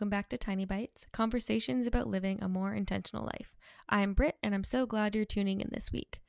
welcome back to Tiny Bites, conversations about living a more intentional life. I'm Britt, and I'm so glad you're tuning in this week.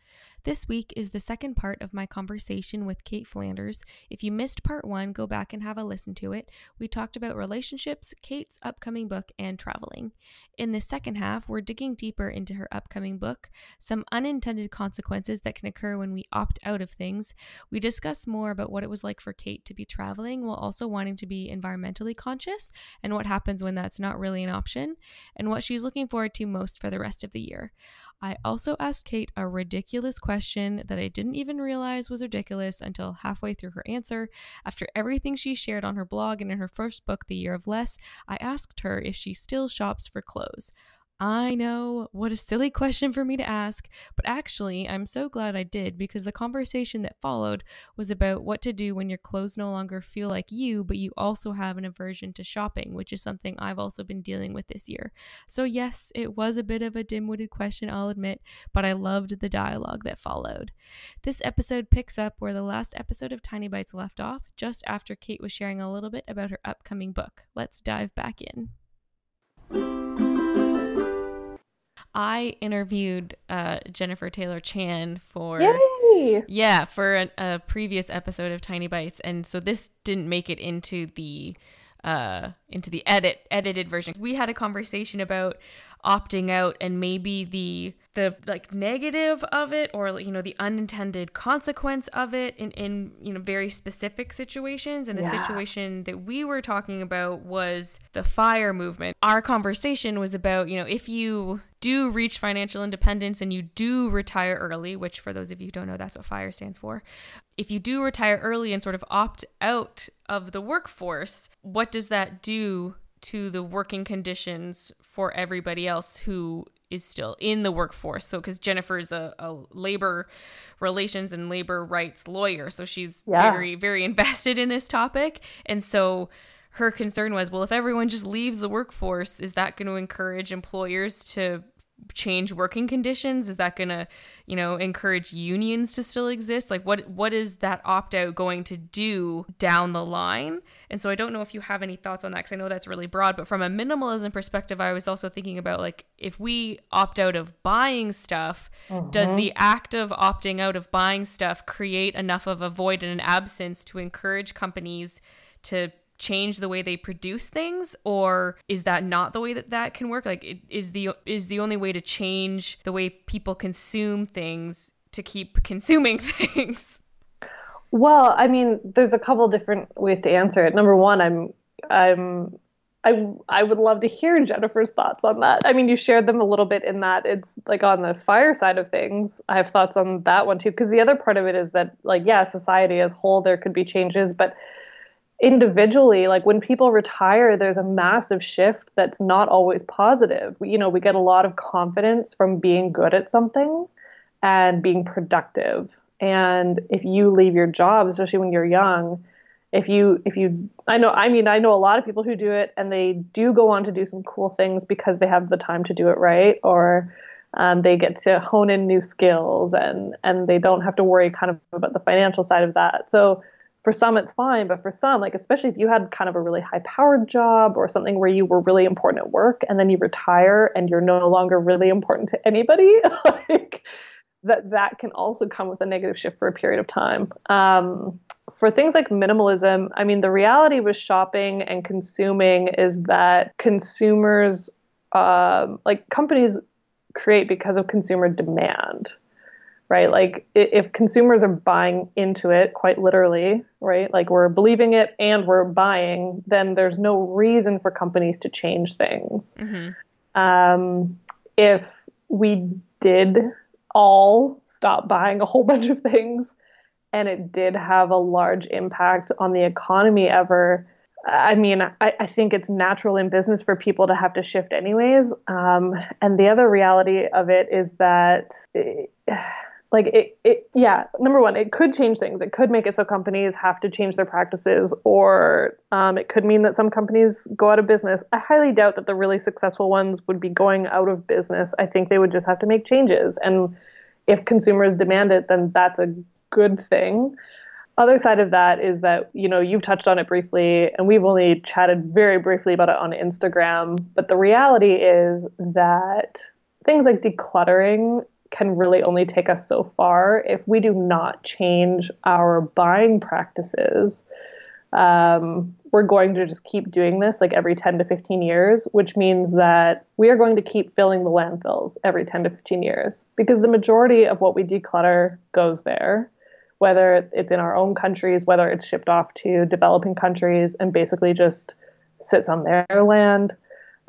This week is the second part of my conversation with Cait Flanders. If you missed part one, go back and have a listen to it. We talked about relationships, Cait's upcoming book, and traveling. In the second half, we're digging deeper into her upcoming book, some unintended consequences that can occur when we opt out of things. We discuss more about what it was like for Cait to be traveling while also wanting to be environmentally conscious and what happens when that's not really an option, and what she's looking forward to most for the rest of the year. I also asked Cait a ridiculous question that I didn't even realize was ridiculous until halfway through her answer. After everything she shared on her blog and in her first book, The Year of Less, I asked her if she still shops for clothes. I know, what a silly question for me to ask, but actually, I'm so glad I did because the conversation that followed was about what to do when your clothes no longer feel like you, but you also have an aversion to shopping, which is something I've also been dealing with this year. So, yes, it was a bit of a dim witted question, I'll admit, but I loved the dialogue that followed. This episode picks up where the last episode of Tiny Bites left off, just after Cait was sharing a little bit about her upcoming book. Let's dive back in. I interviewed uh, Jennifer Taylor Chan for Yay! yeah for a, a previous episode of Tiny Bites, and so this didn't make it into the uh, into the edit edited version. We had a conversation about opting out and maybe the the like negative of it or you know the unintended consequence of it in in you know very specific situations and the yeah. situation that we were talking about was the fire movement our conversation was about you know if you do reach financial independence and you do retire early which for those of you who don't know that's what fire stands for if you do retire early and sort of opt out of the workforce what does that do to the working conditions for everybody else who is still in the workforce. So, because Jennifer is a, a, labor relations and labor rights lawyer, so she's yeah. very, very invested in this topic. And so, her concern was, well, if everyone just leaves the workforce, is that going to encourage employers to change working conditions? Is that going to you know encourage unions to still exist? Like what what is that opt out going to do down the line? And so i don't know if you have any thoughts on that because i know that's really broad but from a minimalism perspective i was also thinking about like if we opt out of buying stuff mm-hmm. does the act of opting out of buying stuff create enough of a void and an absence to encourage companies to change the way they produce things or is that not the way that that can work like it, is the is the only way to change the way people consume things to keep consuming things well i mean there's a couple different ways to answer it number one i'm i'm I, I would love to hear Jennifer's thoughts on that. I mean, you shared them a little bit in that it's like on the fire side of things. I have thoughts on that one too, because the other part of it is that, like, yeah, society as whole, there could be changes, but individually like when people retire there's a massive shift that's not always positive. We, you know we get a lot of confidence from being good at something and being productive. And if you leave your job especially when you're young if you if you i know i mean i know a lot of people who do it and they do go on to do some cool things because they have the time to do it right or um, they get to hone in new skills and and they don't have to worry kind of about the financial side of that. So for some it's fine but for some like especially if you had kind of a really high powered job or something where you were really important at work and then you retire and you're no longer really important to anybody like that that can also come with a negative shift for a period of time. Um, for things like minimalism i mean the reality with shopping and consuming is that consumers um, like companies create because of consumer demand right? Like if consumers are buying into it quite literally, right? Like we're believing it and we're buying, then there's no reason for companies to change things. Mm-hmm. Um, if we did all stop buying a whole bunch of things and it did have a large impact on the economy ever, I mean, I, I, think it's natural in business for people to have to shift anyways. Um, and the other reality of it is that. Like it, it yeah number one it could change things. It could make it so companies have to change their practices or um, it could mean that some companies go out of business. I highly doubt that the really successful ones would be going out of business. I think they would just have to make changes. And if consumers demand it then that's a good thing. Other side of that is that, you know, you've touched on it briefly and we've only chatted very briefly about it on Instagram. But the reality is that things like decluttering can really only take us so far if we do not change our buying practices. Um, we're going to just keep doing this like every 10 to 15 years, which means that we are going to keep filling the landfills every 10 to 15 years because the majority of what we declutter goes there, whether it's in our own countries, whether it's shipped off to developing countries and basically just sits on their land.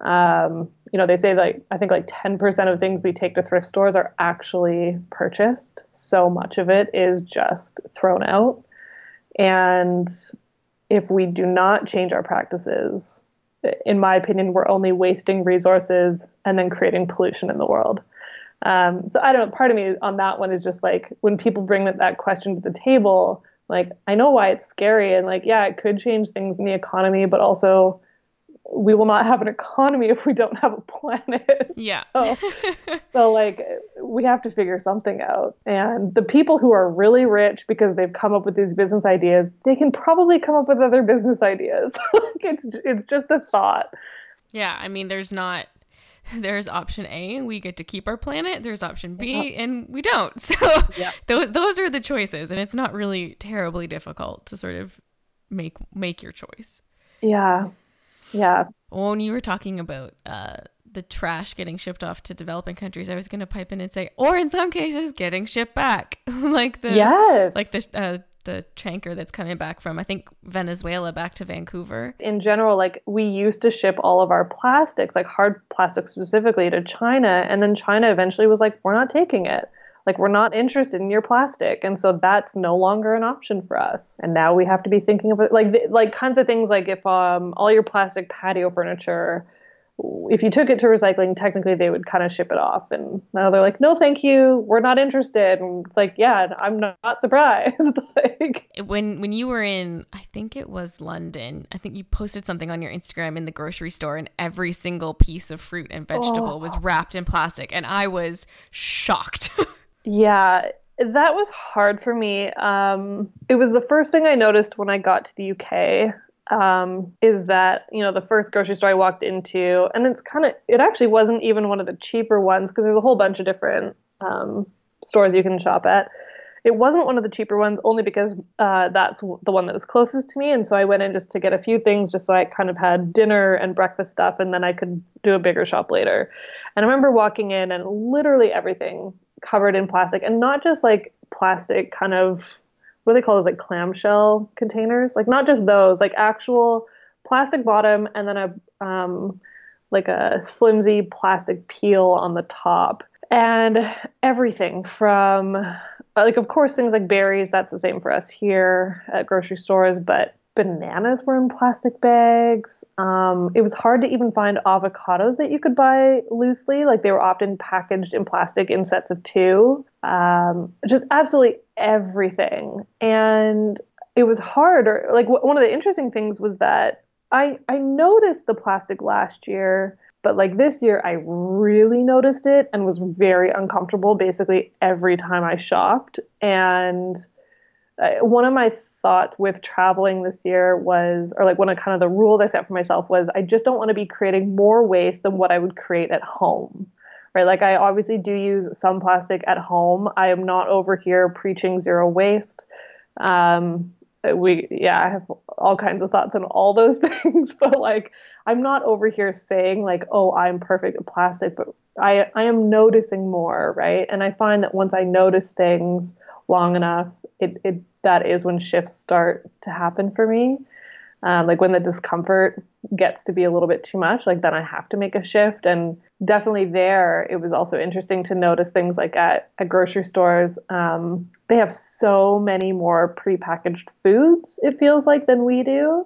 Um, you know, they say like I think like 10% of things we take to thrift stores are actually purchased. So much of it is just thrown out. And if we do not change our practices, in my opinion, we're only wasting resources and then creating pollution in the world. Um, so I don't know. Part of me on that one is just like when people bring that, that question to the table, like I know why it's scary and like yeah, it could change things in the economy, but also we will not have an economy if we don't have a planet. Yeah. so, so, like we have to figure something out. And the people who are really rich because they've come up with these business ideas, they can probably come up with other business ideas. like it's it's just a thought. Yeah, I mean there's not there's option A, we get to keep our planet. There's option B, and we don't. So yeah. those those are the choices, and it's not really terribly difficult to sort of make make your choice. Yeah, yeah. When you were talking about uh, the trash getting shipped off to developing countries, I was going to pipe in and say, or in some cases, getting shipped back, like the yes, like the uh, the tanker that's coming back from I think Venezuela back to Vancouver. In general, like we used to ship all of our plastics, like hard plastics specifically, to China, and then China eventually was like, we're not taking it like we're not interested in your plastic. And so that's no longer an option for us. And now we have to be thinking of it like like kinds of things like if um all your plastic patio furniture if you took it to recycling technically they would kind of ship it off. And now they're like no thank you. We're not interested. And it's like yeah i'm not, not surprised. Like when when you were in i think it was london i think you posted something on your instagram in the grocery store and every single piece of fruit and vegetable oh. was wrapped in plastic. And i was shocked Yeah, that was hard for me. Um, it was the first thing I noticed when I got to the UK. Um, is that you know the first grocery store I walked into, and it's kind of it actually wasn't even one of the cheaper ones because there's a whole bunch of different um, stores you can shop at. It wasn't one of the cheaper ones only because uh, that's the one that was closest to me, and so I went in just to get a few things, just so I kind of had dinner and breakfast stuff, and then I could do a bigger shop later. And I remember walking in, and literally everything covered in plastic and not just like plastic kind of what do they call those like clamshell containers? Like not just those like actual plastic bottom and then a um, like a flimsy plastic peel on the top. And everything from like of course things like berries that's the same for us here at grocery stores but bananas were in plastic bags. Um, it was hard to even find avocados that you could buy loosely. Like they were often packaged in plastic in sets of two. Um, just absolutely everything. And it was hard. Or like w- one of the interesting things was that I I noticed the plastic last year. But like this year, I really noticed it and was very uncomfortable basically every time I shopped. And uh, one of my thought with traveling this year was, or like one of kind of the rules I set for myself was, I just don't want to be creating more waste than what I would create at home. Right. Like I obviously do use some plastic at home. I am not over here preaching zero waste. Um, we, yeah, I have all kinds of thoughts on all those things, but like, I'm not over here saying like, oh, I'm perfect at plastic, but I, I am noticing more. Right. And I find that once I notice things long enough, it, it that is when shifts start to happen for me. Um, like when the discomfort gets to be a little bit too much, like then I have to make a shift. And definitely there, it was also interesting to notice things like at, at grocery stores, um, they have so many more prepackaged foods, it feels like, than we do.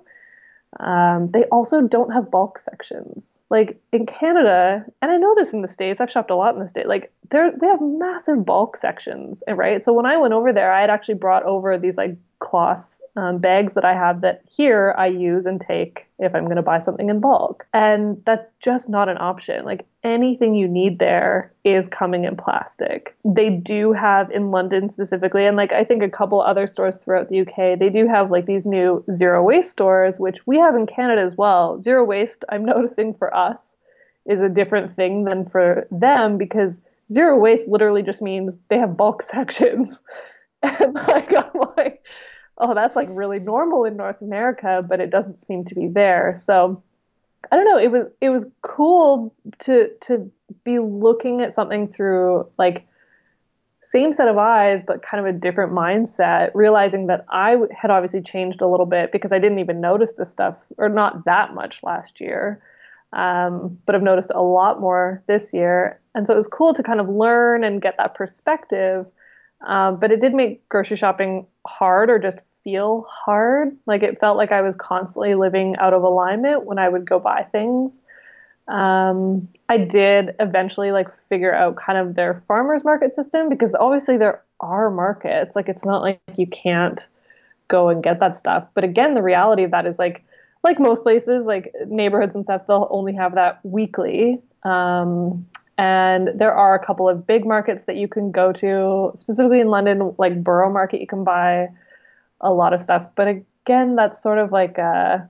Um, they also don't have bulk sections. Like in Canada, and I know this in the States, I've shopped a lot in the States, like they they have massive bulk sections, right? So when I went over there, I had actually brought over these like cloth um, bags that I have that here I use and take if I'm going to buy something in bulk. And that's just not an option. Like anything you need there is coming in plastic. They do have in London specifically, and like I think a couple other stores throughout the UK, they do have like these new zero waste stores, which we have in Canada as well. Zero waste, I'm noticing for us, is a different thing than for them because zero waste literally just means they have bulk sections. And like I'm like oh, that's like really normal in North America, but it doesn't seem to be there. So I don't know. It was it was cool to to be looking at something through like same set of eyes, but kind of a different mindset. Realizing that I had obviously changed a little bit because I didn't even notice this stuff or not that much last year. Um, but I've noticed a lot more this year. And so it was cool to kind of learn and get that perspective. Um, but it did make grocery shopping hard or just feel hard. Like it felt like I was constantly living out of alignment when I would go buy things. Um, I did eventually like figure out kind of their farmers market system because obviously there are markets. Like it's not like you can't go and get that stuff. But again, the reality of that is like like most places, like neighborhoods and stuff, they'll only have that weekly. Um, and there are a couple of big markets that you can go to, specifically in London, like Borough Market, you can buy a lot of stuff. But again, that's sort of like a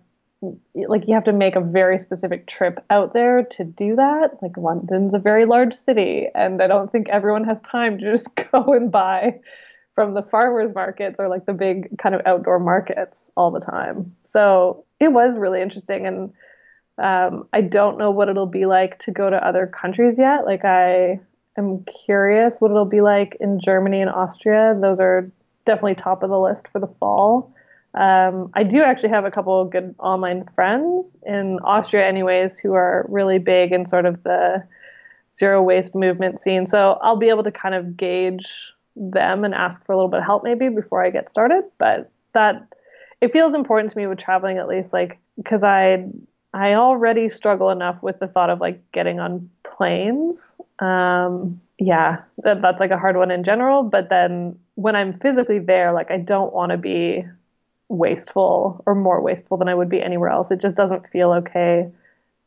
like you have to make a very specific trip out there to do that. Like London's a very large city, and I don't think everyone has time to just go and buy from the farmers markets or like the big kind of outdoor markets all the time. So it was really interesting, and um, I don't know what it'll be like to go to other countries yet. Like I am curious what it'll be like in Germany and Austria. Those are definitely top of the list for the fall. Um, I do actually have a couple of good online friends in Austria, anyways, who are really big in sort of the zero waste movement scene. So I'll be able to kind of gauge them and ask for a little bit of help maybe before I get started. But that it feels important to me with traveling at least, like because I I already struggle enough with the thought of like getting on planes. Um, yeah, that, that's like a hard one in general. But then when I'm physically there, like I don't want to be wasteful or more wasteful than I would be anywhere else. It just doesn't feel okay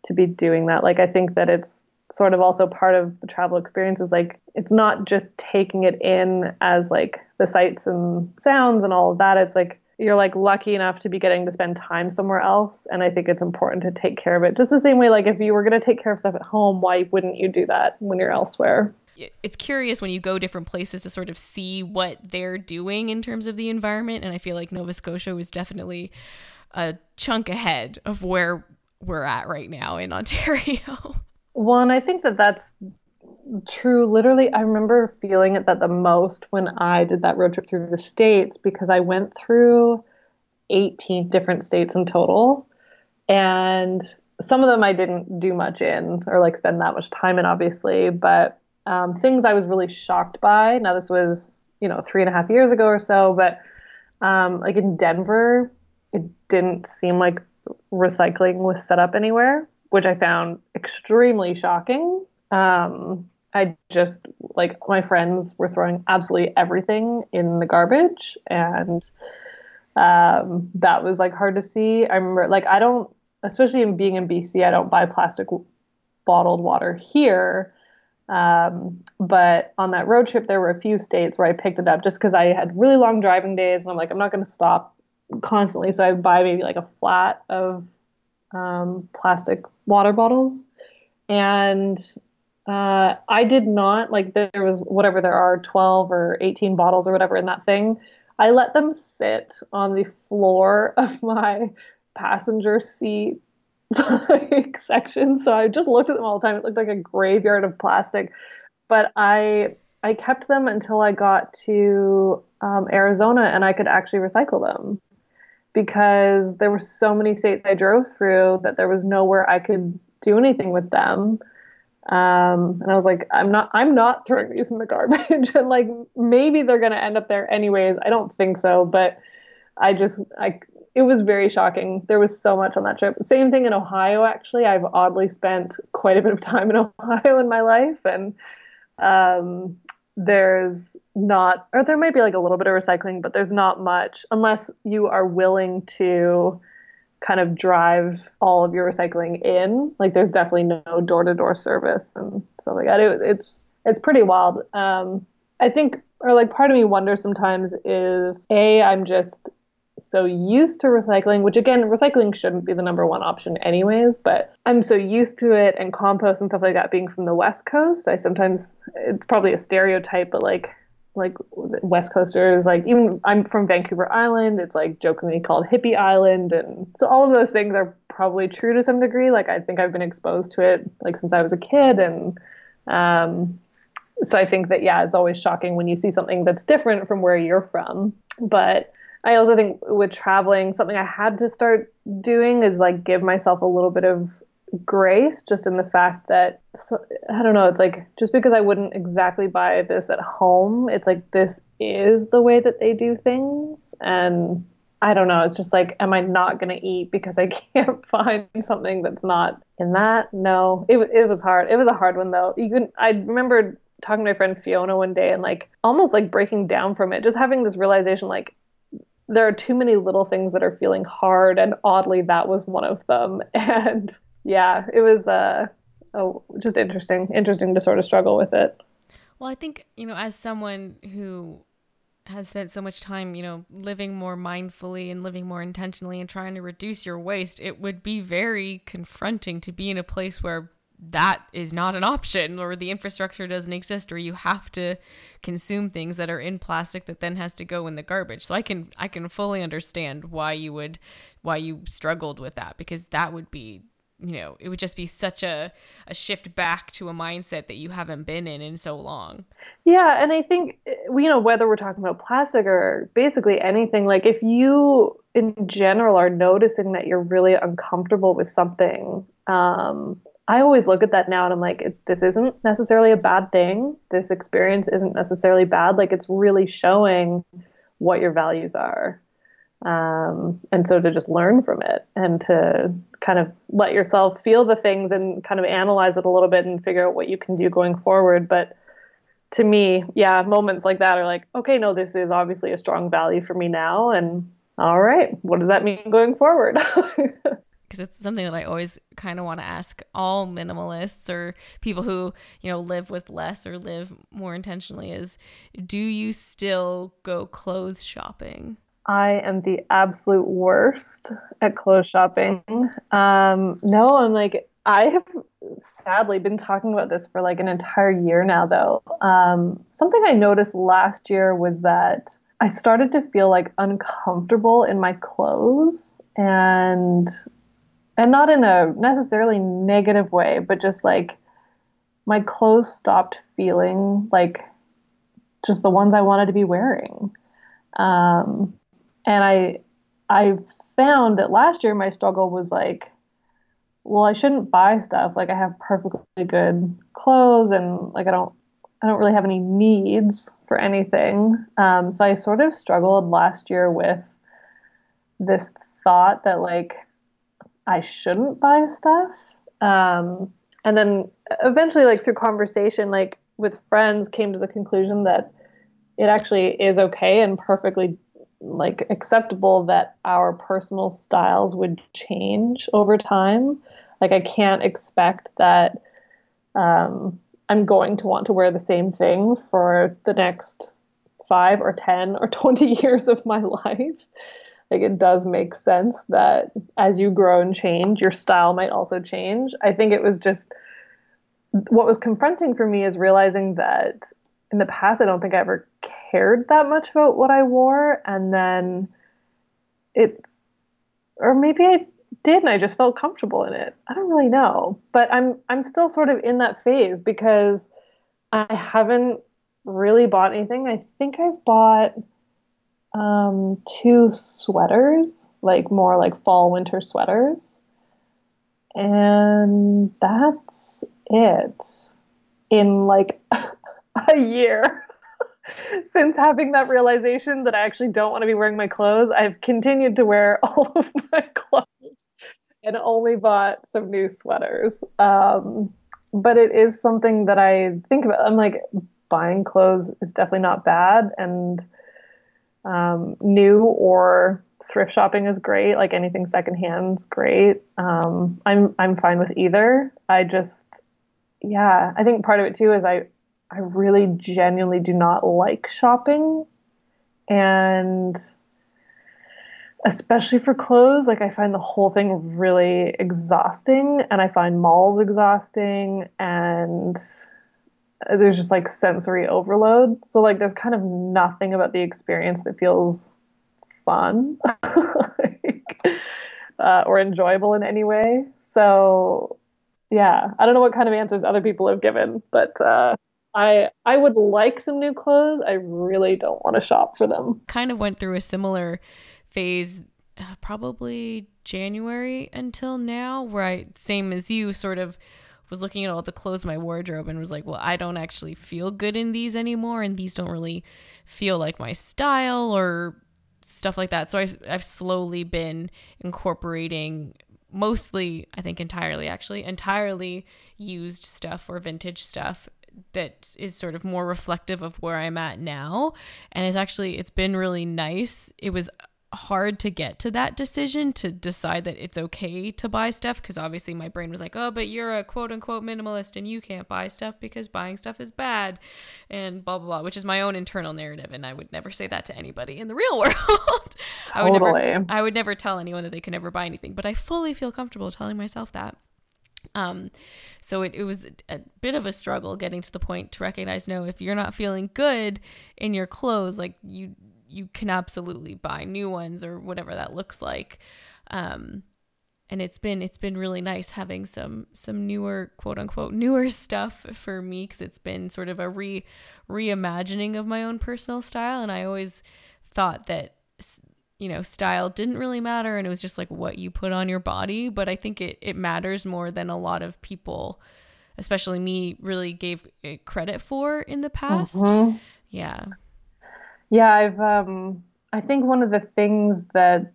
to be doing that. Like I think that it's sort of also part of the travel experience is like it's not just taking it in as like the sights and sounds and all of that. It's like you're like lucky enough to be getting to spend time somewhere else and i think it's important to take care of it. Just the same way like if you were going to take care of stuff at home why wouldn't you do that when you're elsewhere? It's curious when you go different places to sort of see what they're doing in terms of the environment and i feel like nova scotia was definitely a chunk ahead of where we're at right now in ontario. Well and i think that that's true literally i remember feeling it that the most when i did that road trip through the states because i went through 18 different states in total and some of them i didn't do much in or like spend that much time in obviously but um, things I was really shocked by. Now, this was, you know, three and a half years ago or so, but um, like in Denver, it didn't seem like recycling was set up anywhere, which I found extremely shocking. Um, I just like my friends were throwing absolutely everything in the garbage, and um, that was like hard to see. I remember, like, I don't, especially in being in BC, I don't buy plastic bottled water here. Um, but on that road trip, there were a few states where I picked it up just because I had really long driving days, and I'm like, I'm not going to stop constantly, so I buy maybe like a flat of um, plastic water bottles, and uh, I did not like there was whatever there are 12 or 18 bottles or whatever in that thing. I let them sit on the floor of my passenger seat like section. So I just looked at them all the time. It looked like a graveyard of plastic. But I I kept them until I got to um, Arizona and I could actually recycle them because there were so many states I drove through that there was nowhere I could do anything with them. Um, and I was like, I'm not, I'm not throwing these in the garbage. and like, maybe they're going to end up there anyways. I don't think so, but I just, I, it was very shocking. There was so much on that trip. Same thing in Ohio, actually. I've oddly spent quite a bit of time in Ohio in my life, and um, there's not, or there might be like a little bit of recycling, but there's not much unless you are willing to kind of drive all of your recycling in. Like there's definitely no door to door service and stuff like that. It, it's it's pretty wild. Um, I think, or like part of me wonders sometimes if a I'm just so used to recycling, which again, recycling shouldn't be the number one option anyways, but I'm so used to it and compost and stuff like that being from the West Coast. I sometimes, it's probably a stereotype, but like, like West Coasters, like even I'm from Vancouver Island, it's like jokingly called Hippie Island. And so all of those things are probably true to some degree. Like I think I've been exposed to it like since I was a kid. And, um, so I think that, yeah, it's always shocking when you see something that's different from where you're from. But I also think with traveling, something I had to start doing is like give myself a little bit of grace just in the fact that I don't know, it's like just because I wouldn't exactly buy this at home, it's like this is the way that they do things and I don't know, it's just like am I not going to eat because I can't find something that's not in that? No. It it was hard. It was a hard one though. You can I remember talking to my friend Fiona one day and like almost like breaking down from it, just having this realization like there are too many little things that are feeling hard and oddly that was one of them and yeah it was uh oh, just interesting interesting to sort of struggle with it. Well i think you know as someone who has spent so much time you know living more mindfully and living more intentionally and trying to reduce your waste it would be very confronting to be in a place where that is not an option or the infrastructure doesn't exist or you have to consume things that are in plastic that then has to go in the garbage. So i can i can fully understand why you would why you struggled with that because that would be you know it would just be such a, a shift back to a mindset that you haven't been in in so long yeah and i think you know whether we're talking about plastic or basically anything like if you in general are noticing that you're really uncomfortable with something um, I always look at that now and I'm like, this isn't necessarily a bad thing. This experience isn't necessarily bad. Like, it's really showing what your values are. Um, and so to just learn from it and to kind of let yourself feel the things and kind of analyze it a little bit and figure out what you can do going forward. But to me, yeah, moments like that are like, okay, no, this is obviously a strong value for me now. And all right, what does that mean going forward? because it's something that I always kind of want to ask all minimalists or people who, you know, live with less or live more intentionally is do you still go clothes shopping? I am the absolute worst at clothes shopping. Um, no, I'm like, I have sadly been talking about this for like an entire year now, though. Um, something I noticed last year was that I started to feel like uncomfortable in my clothes. And and not in a necessarily negative way, but just like my clothes stopped feeling like just the ones I wanted to be wearing. Um, and I I found that last year my struggle was like, well, I shouldn't buy stuff. Like I have perfectly good clothes and like I don't I don't really have any needs for anything. Um, so I sort of struggled last year with this thought that like I shouldn't buy stuff. Um, and then eventually, like through conversation, like with friends, came to the conclusion that it actually is okay and perfectly like acceptable that our personal styles would change over time. Like I can't expect that um, I'm going to want to wear the same thing for the next five or ten or twenty years of my life like it does make sense that as you grow and change, your style might also change. I think it was just what was confronting for me is realizing that in the past, I don't think I ever cared that much about what I wore. And then it, or maybe I did and I just felt comfortable in it. I don't really know. But I'm, I'm still sort of in that phase because I haven't really bought anything. I think I've bought um, two sweaters, like more like fall winter sweaters. And that's it in like a year. Since having that realization that I actually don't want to be wearing my clothes, I've continued to wear all of my clothes and only bought some new sweaters. Um, but it is something that I think about. I'm like, buying clothes is definitely not bad, and um, new or thrift shopping is great. Like anything secondhand is great. Um, I'm I'm fine with either. I just, yeah, I think part of it too is I I really genuinely do not like shopping, and especially for clothes, like I find the whole thing really exhausting, and I find malls exhausting, and there's just like sensory overload. So like there's kind of nothing about the experience that feels fun uh, or enjoyable in any way. So yeah, I don't know what kind of answers other people have given, but uh, I I would like some new clothes. I really don't want to shop for them. Kind of went through a similar phase uh, probably January until now where I same as you sort of was looking at all the clothes in my wardrobe and was like, well, I don't actually feel good in these anymore and these don't really feel like my style or stuff like that. So I've, I've slowly been incorporating mostly, I think entirely actually, entirely used stuff or vintage stuff that is sort of more reflective of where I'm at now. And it's actually, it's been really nice. It was hard to get to that decision to decide that it's okay to buy stuff because obviously my brain was like, oh, but you're a quote unquote minimalist and you can't buy stuff because buying stuff is bad and blah, blah, blah, which is my own internal narrative. And I would never say that to anybody in the real world. I would Totally. never, I would never tell anyone that they can never buy anything, but I fully feel comfortable telling myself that. Um, so it, it was a bit of a struggle getting to the point to recognize no, if you're not feeling good in your clothes, like you you can absolutely buy new ones or whatever that looks like. Um, and it's been it's been really nice having some some newer quote unquote newer stuff for me because it's been sort of a re reimagining of my own personal style and I always thought that you know style didn't really matter and it was just like what you put on your body but I think it it matters more than a lot of people especially me really gave it credit for in the past Mhm. yeah Yeah, I've um I think one of the things that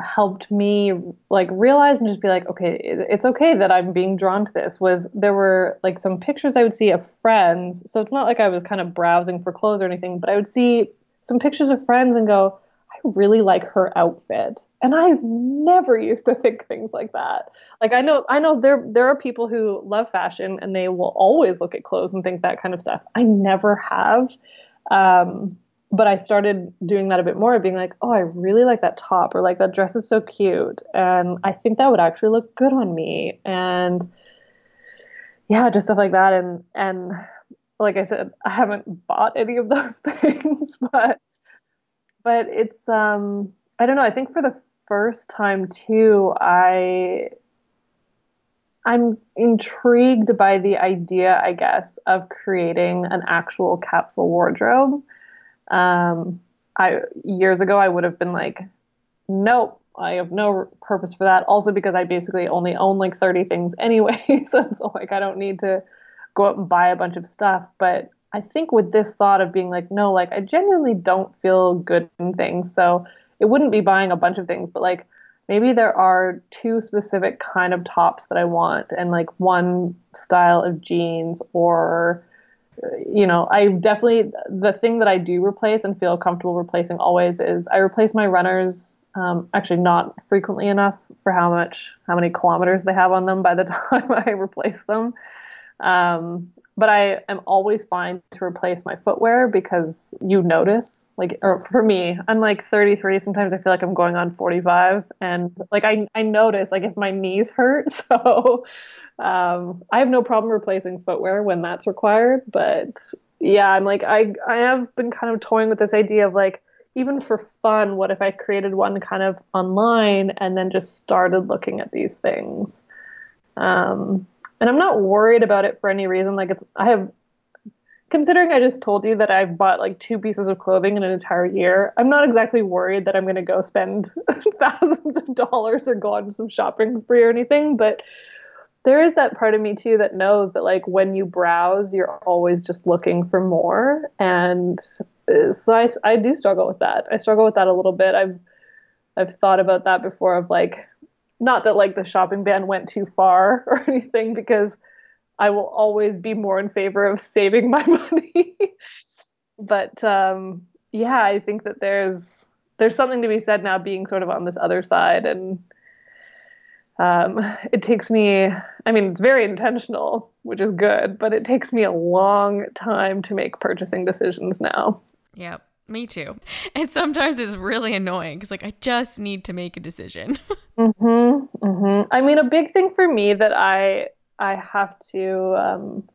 helped me like realize and just be like, okay, it's okay that I'm being drawn to this was there were like some pictures I would see of friends. So it's not like I was kind of browsing for clothes or anything, but I would see some pictures of friends and go, really like her outfit. And I never used to think things like that. Like I know I know there there are people who love fashion and they will always look at clothes and think that kind of stuff. I never have. Um but I started doing that a bit more, of being like, oh, I really like that top, or like that dress is so cute, and I think that would actually look good on me, and yeah, just stuff like that, and and like I said, I haven't bought any of those things, but but it's um I don't know, I think for the first time too, I I'm intrigued by the idea, I guess, of creating an actual capsule wardrobe um, I years ago I would have been like, nope, I have no purpose for that. Also because I basically only own like 30 things anyway, so it's like I don't need to go out and buy a bunch of stuff. But I think with this thought of being like, no, like I genuinely don't feel good in things, so it wouldn't be buying a bunch of things, but like maybe there are two specific kind of tops that I want and like one style of jeans or you know, I definitely the thing that I do replace and feel comfortable replacing always is I replace my runners. Um, actually, not frequently enough for how much how many kilometers they have on them by the time I replace them. Um, but I am always fine to replace my footwear because you notice. Like, or for me, I'm like 33. Sometimes I feel like I'm going on 45, and like I I notice like if my knees hurt. So um, I have no problem replacing footwear when that's required, but yeah, I'm like I I have been kind of toying with this idea of like even for fun, what if I created one kind of online and then just started looking at these things? Um, and I'm not worried about it for any reason. Like it's I have considering I just told you that I've bought like two pieces of clothing in an entire year, I'm not exactly worried that I'm going to go spend thousands of dollars or go on some shopping spree or anything, but there is that part of me too that knows that like when you browse you're always just looking for more. And uh, so I, I do struggle with that. I struggle with that a little bit. I've i've thought about that before of like not that like the shopping ban went too far or anything because I will always be more in favor of saving my money. but um, yeah, I think that there's there's something to be said now being sort of on this other side and um, it takes me i mean it's very intentional which is good but it takes me a long time to make purchasing decisions now. Yeah me too. And sometimes it's really annoying because like i just need to make a decision mm-hmm, mm-hmm. i mean a big thing for me that i i have to um,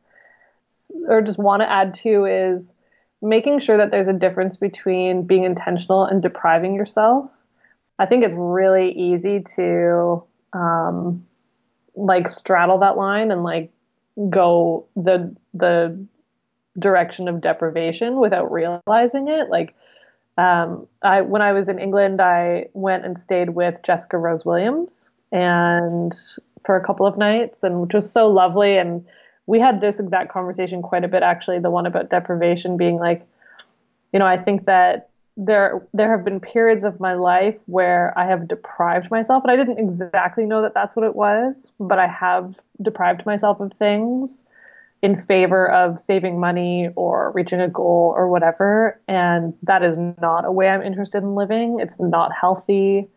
or just want to add to is making sure that there's a difference between being intentional and depriving yourself. I think it's really easy to um, like straddle that line and like go the the direction of deprivation without realizing it. Like um, I when I was in England, I went and stayed with Jessica Rose Williams and for a couple of nights, and which was so lovely. And we had this exact conversation quite a bit actually the one about deprivation being like you know i think that there there have been periods of my life where i have deprived myself and i didn't exactly know that that's what it was but i have deprived myself of things in favor of saving money or reaching a goal or whatever. And that is not a way i'm interested in living. It's not healthy.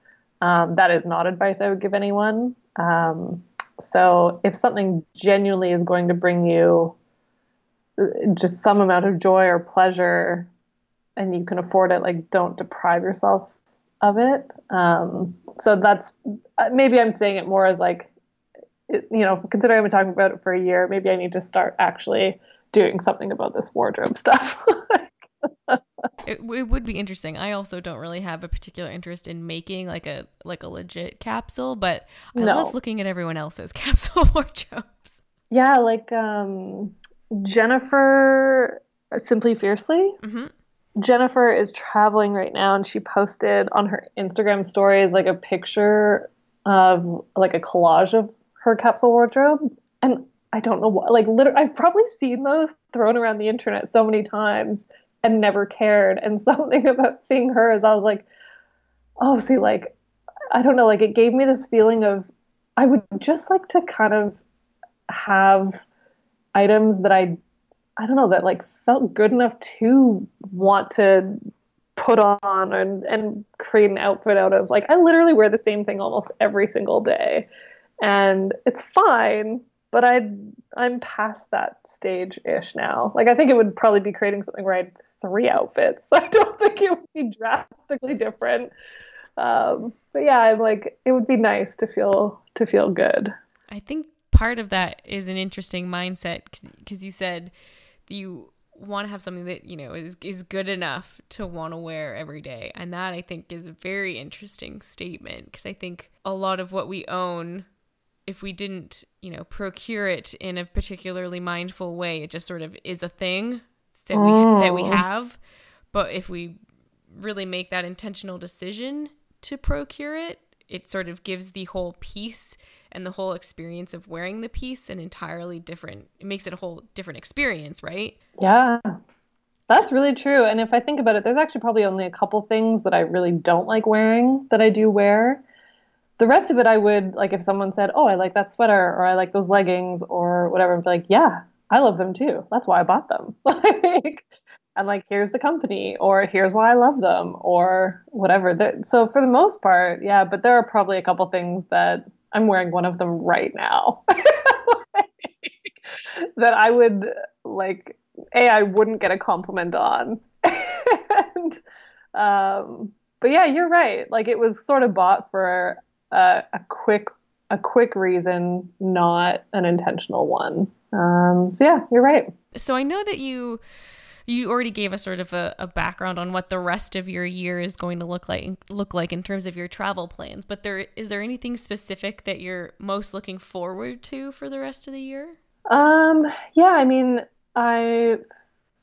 Um, that is not advice i would give anyone. Um, so if something genuinely is going to bring you uh, just some amount of joy or pleasure and you can afford it, like don't deprive yourself of it. Um, so that's uh, maybe I'm saying it more as like, it, you know, considering I've been talking about it for a year, maybe I need to start actually doing something about this wardrobe stuff. it, it would be interesting. I also don't really have a particular interest in making like a like a legit capsule, but I no. love looking at everyone else's capsule wardrobes. Yeah, like um, Jennifer Simply Fiercely. Mm-hmm. Jennifer is traveling right now, and she posted on her Instagram stories like a picture of like a collage of her capsule wardrobe, and I don't know what like literally I've probably seen those thrown around the internet so many times and never cared. And something about seeing her is I was like, oh, see, like, I don't know, like it gave me this feeling of I would just like to kind of have items that I, I don't know, that like felt good enough to want to put on and, and create an outfit out of. Like, I literally wear the same thing almost every single day. And it's fine, but I I'm past that stage ish now. Like I think it would probably be creating something where I'd three outfits. I don't think it would be drastically different. Um, but yeah, I'm like, it would be nice to feel to feel good. I think part of that is an interesting mindset because you said you want to have something that you know is is good enough to want to wear every day and that i think is a very interesting statement because i think a lot of what we own if we didn't you know procure it in a particularly mindful way it just sort of is a thing that we oh. that we oh. have but if we really make that intentional decision to procure it it sort of gives the whole piece and the whole experience of wearing the piece an entirely different it makes it a whole different experience right yeah that's really true and if i think about it there's actually probably only a couple things that i really don't like wearing that i do wear the rest of it i would like if someone said oh i like that sweater or i like those leggings or whatever i'd be like yeah I love them too. That's why I bought them. like, and like, here's the company, or here's why I love them, or whatever. So for the most part, yeah. But there are probably a couple things that I'm wearing one of them right now that I would like. A, I wouldn't get a compliment on, and um, but yeah, you're right. Like it was sort of bought for a, a quick a quick reason, not an intentional one. Um, so yeah, you're right. So I know that you you already gave us sort of a, a, background on what the rest of your year is going to look like look like in terms of your travel plans. But there is there anything specific that you're most looking forward to for the rest of the year? Um, yeah, I mean, I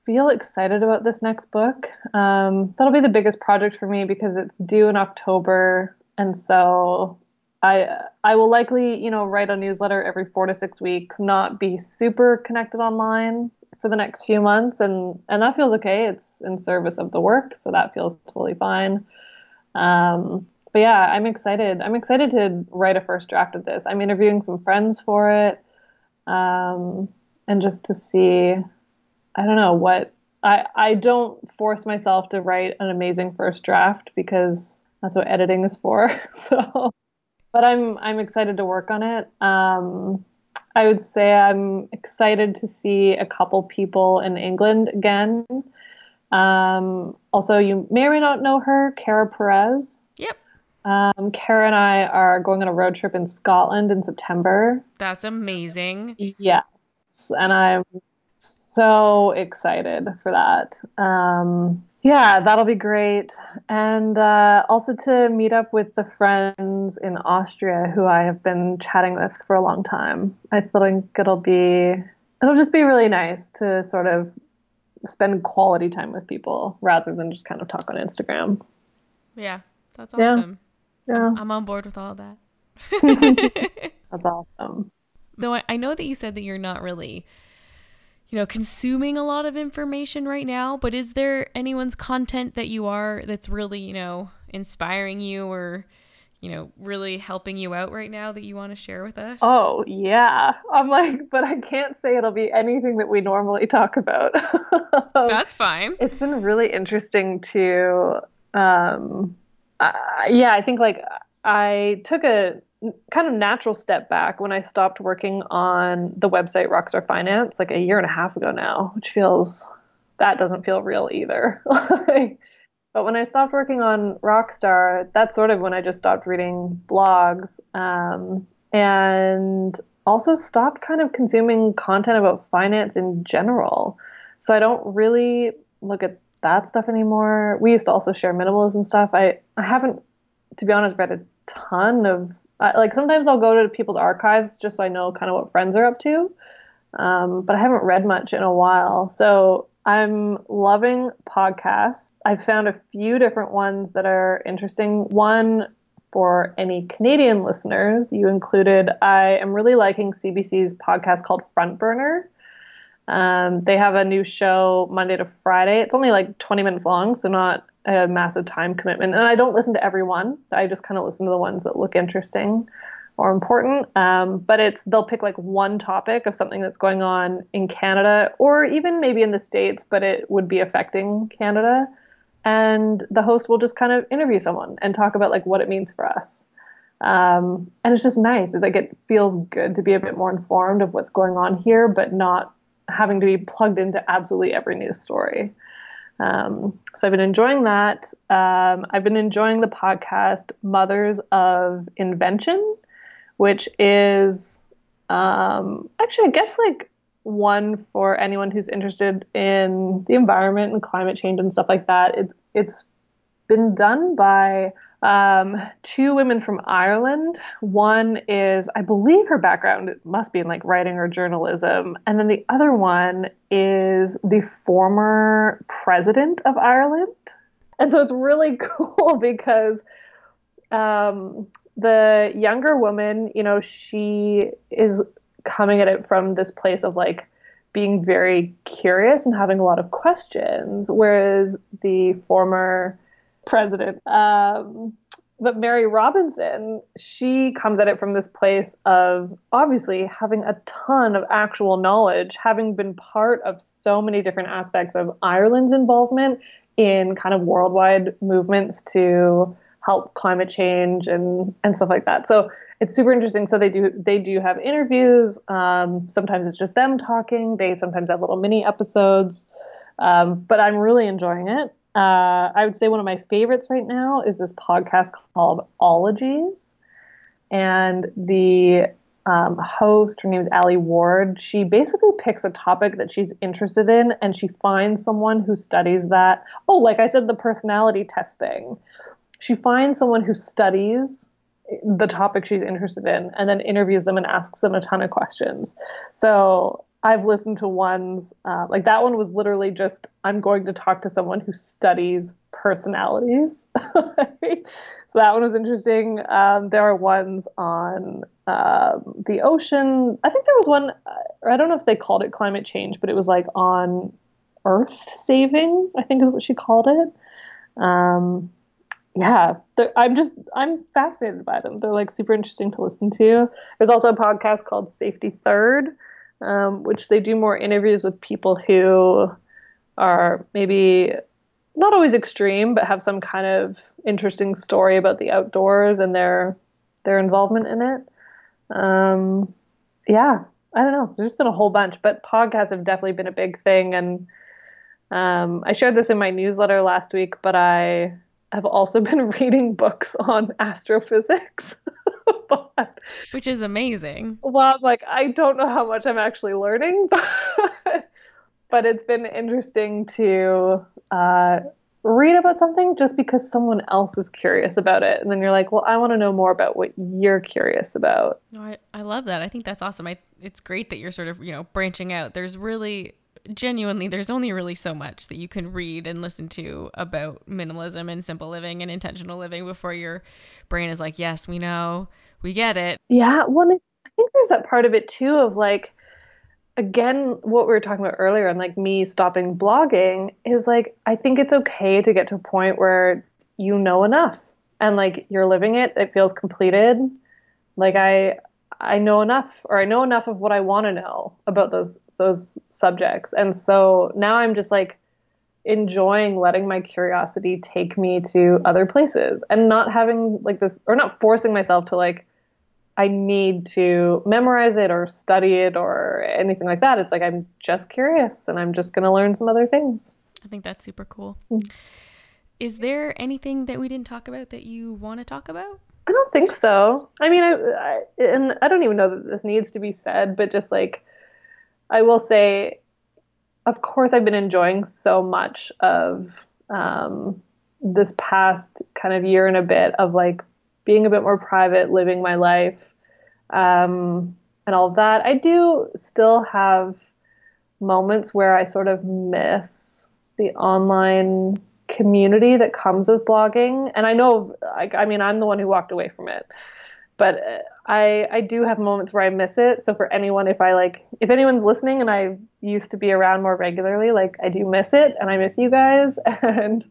feel excited about this next book. Um, that'll be the biggest project for me because it's due in October, and so I I will likely, you know, write a newsletter every four to six weeks, not be super connected online for the next few months, and and that feels okay. It's in service of the work, so that feels totally fine. Um, but yeah, I'm excited. I'm excited to write a first draft of this. I'm interviewing some friends for it. um, and just to see, I don't know what I I don't force myself to write an amazing first draft because that's what editing is for. So, but I'm I'm excited to work on it. Um, I would say I'm excited to see a couple people in England again. Um, also, you may or may not know her, Kara Perez. Yep. Um, Kara and I are going on a road trip in Scotland in September. That's amazing. Yes. And I'm so excited for that. Um, yeah, that'll be great. And uh, also to meet up with the friends in Austria who I have been chatting with for a long time. I think it'll be, it'll just be really nice to sort of spend quality time with people rather than just kind of talk on Instagram. Yeah, that's awesome. Yeah. yeah. I'm on board with all that. that's awesome. Though I know that you said that you're not really you know, consuming a lot of information right now, but is there anyone's content that you are that's really, you know, inspiring you or, you know, really helping you out right now that you want to share with us? Oh, yeah. I'm like, but I can't say it'll be anything that we normally talk about. That's fine. It's been really interesting to, um, uh, yeah, I think like I took a kind of natural step back when I stopped working on the website Rockstar Finance like a year and a half ago now, which feels that doesn't feel real either. but when I stopped working on Rockstar, that's sort of when I just stopped reading blogs um, and also stopped kind of consuming content about finance in general. So I don't really look at that stuff anymore. We used to also share minimalism stuff. I, I haven't, to be honest, read a ton of uh, like sometimes I'll go to people's archives just so I know kind of what friends are up to. Um, but I haven't read much in a while. So I'm loving podcasts. I've found a few different ones that are interesting. One for any Canadian listeners, you included, I am really liking CBC's podcast called Front Burner. Um, they have a new show Monday to Friday. It's only like 20 minutes long, so not a massive time commitment. And I don't listen to everyone. I just kind of listen to the ones that look interesting or important. Um, but it's they'll pick like one topic of something that's going on in Canada or even maybe in the States, but it would be affecting Canada. And the host will just kind of interview someone and talk about like what it means for us. Um, and it's just nice. It's like it feels good to be a bit more informed of what's going on here, but not having to be plugged into absolutely every news story. Um, so I've been enjoying that. Um, I've been enjoying the podcast Mothers of Invention, which is um, actually, I guess, like one for anyone who's interested in the environment and climate change and stuff like that. It's it's been done by um, two women from Ireland. One is, I believe, her background must be in like writing or journalism, and then the other one is the former president of Ireland. And so it's really cool because um, the younger woman, you know, she is coming at it from this place of like being very curious and having a lot of questions, whereas the former president. Um, but Mary Robinson, she comes at it from this place of obviously having a ton of actual knowledge, having been part of so many different aspects of Ireland's involvement in kind of worldwide movements to help climate change and and stuff like that. So it's super interesting. So they do they do have interviews. Um, sometimes it's just them talking. They sometimes have little mini episodes. Um, but I'm really enjoying it. Uh, I would say one of my favorites right now is this podcast called Ologies. And the um, host, her name is Alie Ward, she basically picks a topic that she's interested in and she finds someone who studies that. Oh, like I said, the personality test thing. She finds someone who studies the topic she's interested in and then interviews them and asks them a ton of questions. So I've listened to ones uh, like that one was literally just I'm going to talk to someone who studies personalities. so that one was interesting. Um, there are ones on um, the ocean. I think there was one, uh, I don't know if they called it climate change, but it was like on Earth saving. I think is what she called it. Um, yeah, I'm just I'm fascinated by them. They're like super interesting to listen to. There's also a podcast called Safety Third um, which they do more interviews with people who are maybe not always extreme, but have some kind of interesting story about the outdoors and their their involvement in it. Um, yeah, I don't know. There's just been a whole bunch, but podcasts have definitely been a big thing. And um, I shared this in my newsletter last week, but I have also been reading books on astrophysics. but, Which is amazing. Well, like I don't know how much I'm actually learning, but but it's been interesting to uh, read about something just because someone else is curious about it, and then you're like, well, I want to know more about what you're curious about. No, I I love that. I think that's awesome. I it's great that you're sort of you know branching out. There's really genuinely there's only really so much that you can read and listen to about minimalism and simple living and intentional living before your brain is like yes we know. We get it. Yeah well i think there's that part of it too of like again what we were talking about earlier and like me stopping blogging is like i think it's okay to get to a point where you know enough and like you're living it it feels completed. Like i i know enough or i know enough of what i want to know about those those subjects. And so now I'm just like enjoying letting my curiosity take me to other places and not having like this or not forcing myself to like I need to memorize it or study it or anything like that. It's like I'm just curious and I'm just going to learn some other things. I think that's super cool. Mm-hmm. Is there anything that we didn't talk about that you want to talk about? I don't think so. I mean, I, I and I don't even know that this needs to be said, but just like I will say, of course, I've been enjoying so much of um, this past kind of year and a bit of like being a bit more private, living my life, um, and all of that. I do still have moments where I sort of miss the online community that comes with blogging. And I know, I, I mean, I'm the one who walked away from it but I I do have moments where I miss it. So for anyone, if I like, if anyone's listening and I used to be around more regularly, like I do miss it, and I miss you guys, and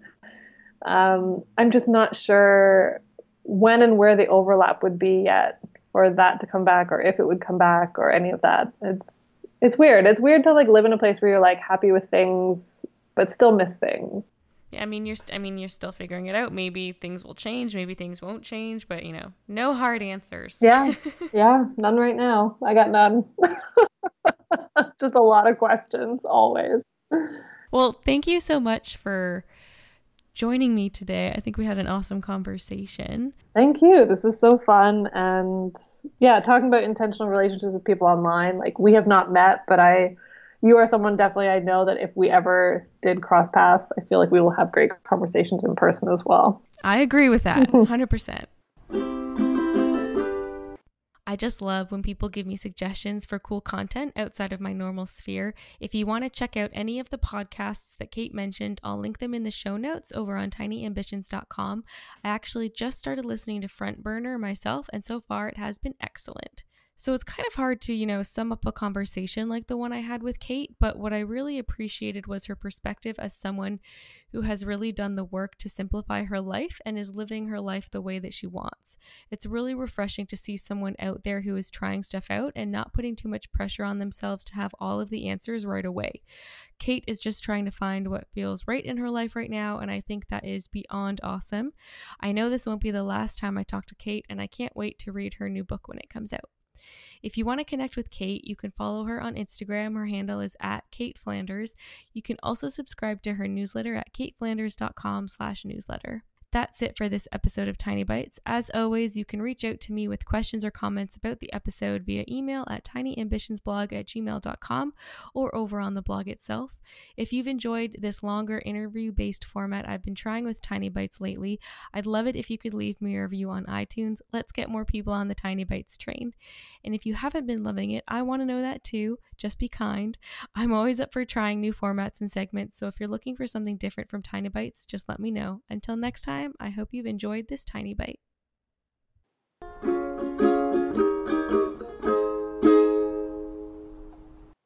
um, I'm just not sure when and where the overlap would be yet for that to come back, or if it would come back, or any of that. It's it's weird. It's weird to like live in a place where you're like happy with things, but still miss things. I mean, you're st- I mean, you're still figuring it out. Maybe things will change, maybe things won't change, but you know, no hard answers. Yeah. yeah, none right now. I got none. Just a lot of questions always. Well, thank you so much for joining me today. I think we had an awesome conversation. Thank you. This is so fun and yeah, talking about intentional relationships with people online. Like we have not met, but I you are someone definitely I know that if we ever did cross paths, I feel like we will have great conversations in person as well. I agree with that 100%. I just love when people give me suggestions for cool content outside of my normal sphere. If you want to check out any of the podcasts that Cait mentioned, I'll link them in the show notes over on tinyambitions.com. I actually just started listening to Front Burner myself, and so far it has been excellent. So it's kind of hard to, you know, sum up a conversation like the one I had with Cait, but what I really appreciated was her perspective as someone who has really done the work to simplify her life and is living her life the way that she wants. It's really refreshing to see someone out there who is trying stuff out and not putting too much pressure on themselves to have all of the answers right away. Cait is just trying to find what feels right in her life right now, and I think that is beyond awesome. I know this won't be the last time I talk to Cait, and I can't wait to read her new book when it comes out. If you want to connect with Cait, you can follow her on Instagram. Her handle is at Cait Flanders. You can also subscribe to her newsletter at caitflanders.com slash newsletter. That's it for this episode of Tiny Bites. As always, you can reach out to me with questions or comments about the episode via email at tinyambitionsblog at gmail.com or over on the blog itself. If you've enjoyed this longer interview based format I've been trying with Tiny Bites lately, I'd love it if you could leave me a review on iTunes. Let's get more people on the Tiny Bites train. And if you haven't been loving it, I want to know that too. Just be kind. I'm always up for trying new formats and segments, so if you're looking for something different from Tiny Bites, just let me know. Until next time, time, I hope you've enjoyed this tiny bite.